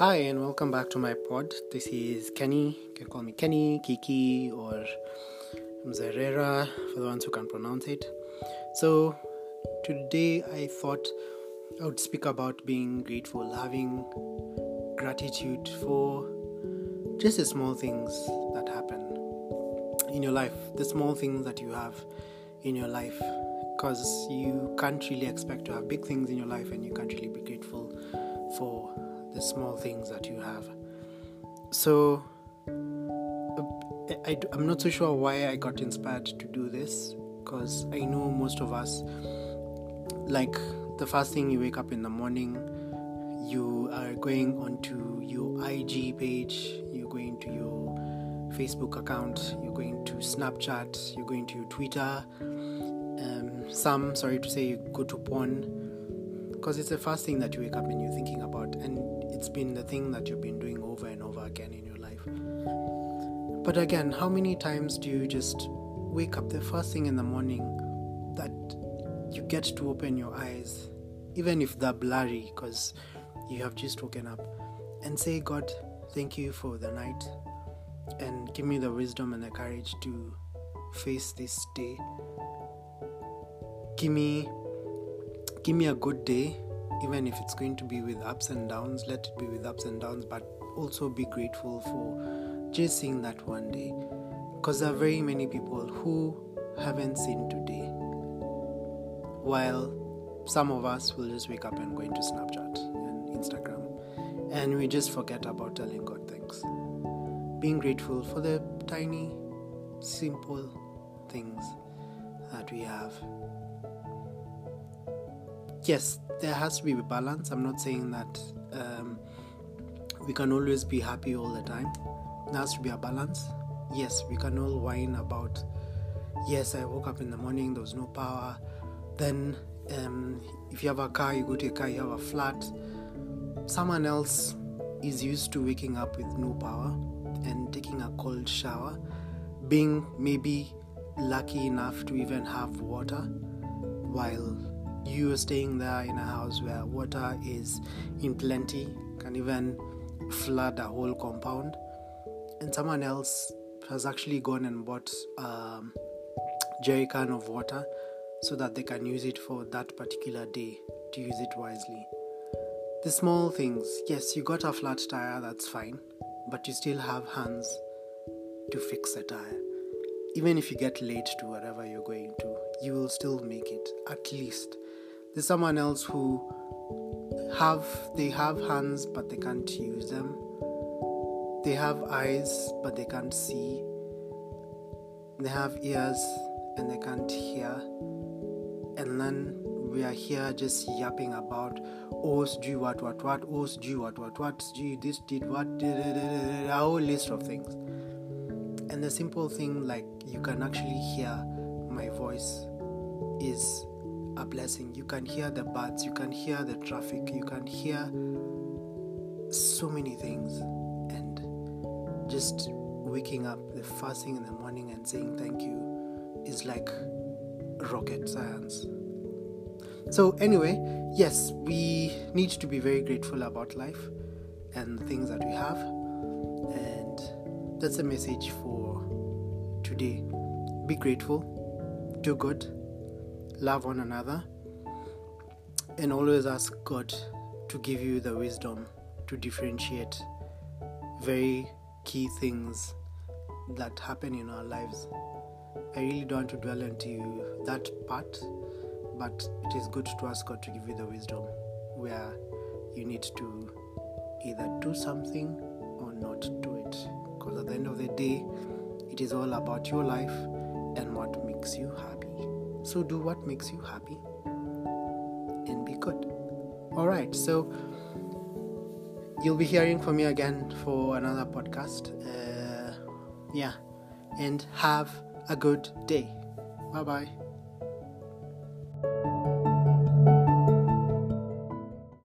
Hi, and welcome back to my pod. This is Kenny. You can call me Kenny, Kiki, or Mzerera for the ones who can pronounce it. So, today I thought I would speak about being grateful, having gratitude for just the small things that happen in your life, the small things that you have in your life. Because you can't really expect to have big things in your life and you can't really be grateful for the small things that you have. So, I, am not so sure why I got inspired to do this because I know most of us, like the first thing you wake up in the morning, you are going onto your IG page, you're going to your Facebook account, you're going to Snapchat, you're going to your Twitter. Um, some, sorry to say, you go to porn because it's the first thing that you wake up and you're thinking about, and it's been the thing that you've been doing over and over again in your life. But again, how many times do you just wake up the first thing in the morning that you get to open your eyes, even if they're blurry because you have just woken up, and say, God, thank you for the night, and give me the wisdom and the courage to face this day. Give me give me a good day, even if it's going to be with ups and downs, let it be with ups and downs, but also be grateful for just seeing that one day. Because there are very many people who haven't seen today. While some of us will just wake up and go into Snapchat and Instagram, and we just forget about telling God thanks. Being grateful for the tiny, simple things that we have yes, there has to be a balance. I'm not saying that um, we can always be happy all the time. There has to be a balance. Yes, we can all whine about, yes, I woke up in the morning, there was no power. Then, um, if you have a car, you go to a car, you have a flat. Someone else is used to waking up with no power and taking a cold shower, being maybe lucky enough to even have water while you are staying there in a house where water is in plenty, can even flood a whole compound, and someone else has actually gone and bought a um, jerry can of water so that they can use it for that particular day to use it wisely. The small things, yes, you got a flat tire, that's fine, but you still have hands to fix the tire. Even if you get late to wherever you're going to, you will still make it at least there's someone else who have they have hands but they can't use them. They have eyes but they can't see. They have ears and they can't hear. And then we are here just yapping about oh do what what what oh do what what what do this did what a whole list of things. And the simple thing like you can actually hear my voice is a blessing. You can hear the birds, you can hear the traffic, you can hear so many things. And just waking up the first thing in the morning and saying thank you is like rocket science. So, anyway, yes, we need to be very grateful about life and the things that we have. And that's a message for today. Be grateful, do good, love one another, and always ask God to give you the wisdom to differentiate very key things that happen in our lives. I really don't want to dwell into that part, but it is good to ask God to give you the wisdom where you need to either do something or not do it. Because at the end of the day, it is all about your life and what makes you happy. So do what makes you happy and be good. Alright, so you'll be hearing from me again for another podcast. Uh, yeah, and have a good day. Bye bye.